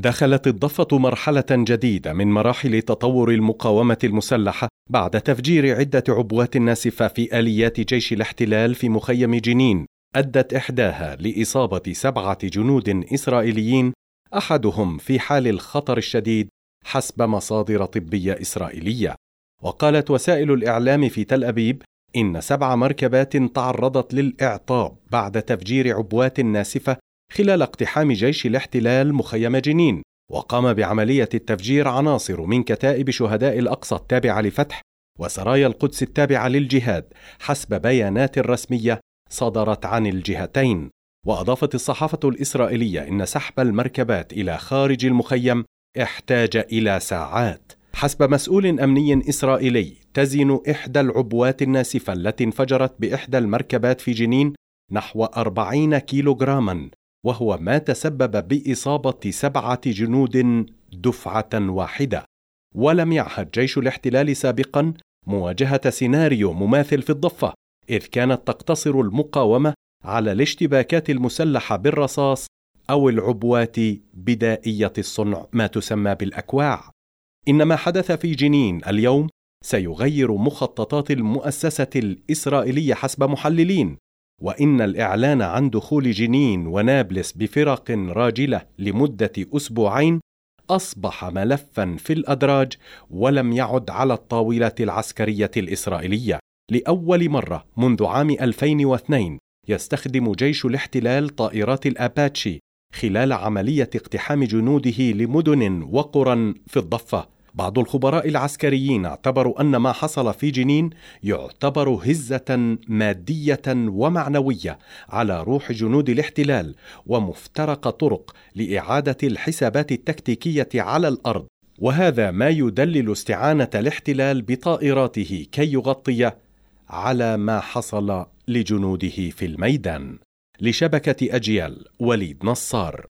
دخلت الضفة مرحلة جديدة من مراحل تطور المقاومة المسلحة بعد تفجير عدة عبوات ناسفة في آليات جيش الاحتلال في مخيم جنين. أدت إحداها لإصابة سبعة جنود إسرائيليين أحدهم في حال الخطر الشديد حسب مصادر طبية إسرائيلية. وقالت وسائل الإعلام في تل أبيب إن سبع مركبات تعرضت للإعطاب بعد تفجير عبوات ناسفة خلال اقتحام جيش الاحتلال مخيم جنين وقام بعملية التفجير عناصر من كتائب شهداء الأقصى التابعة لفتح وسرايا القدس التابعة للجهاد حسب بيانات رسمية صدرت عن الجهتين. وأضافت الصحافة الإسرائيلية إن سحب المركبات إلى خارج المخيم احتاج إلى ساعات. حسب مسؤول أمني إسرائيلي تزن إحدى العبوات الناسفة التي انفجرت بإحدى المركبات في جنين نحو أربعين كيلوغراما. وهو ما تسبب بإصابة سبعة جنود دفعة واحدة. ولم يعهد جيش الاحتلال سابقا مواجهة سيناريو مماثل في الضفة إذ كانت تقتصر المقاومة على الاشتباكات المسلحة بالرصاص أو العبوات بدائية الصنع ما تسمى بالأكواع. إن ما حدث في جنين اليوم سيغير مخططات المؤسسة الإسرائيلية حسب محللين وإن الإعلان عن دخول جنين ونابلس بفرق راجلة لمدة أسبوعين أصبح ملفا في الأدراج ولم يعد على الطاولة العسكرية الإسرائيلية. لأول مرة منذ عام 2002 يستخدم جيش الاحتلال طائرات الأباتشي خلال عملية اقتحام جنوده لمدن وقرى في الضفة. بعض الخبراء العسكريين اعتبروا أن ما حصل في جنين يعتبر هزة مادية ومعنوية على روح جنود الاحتلال ومفترق طرق لإعادة الحسابات التكتيكية على الأرض. وهذا ما يدلل استعانة الاحتلال بطائراته كي يغطي على ما حصل لجنوده في الميدان. لشبكة أجيال وليد نصار.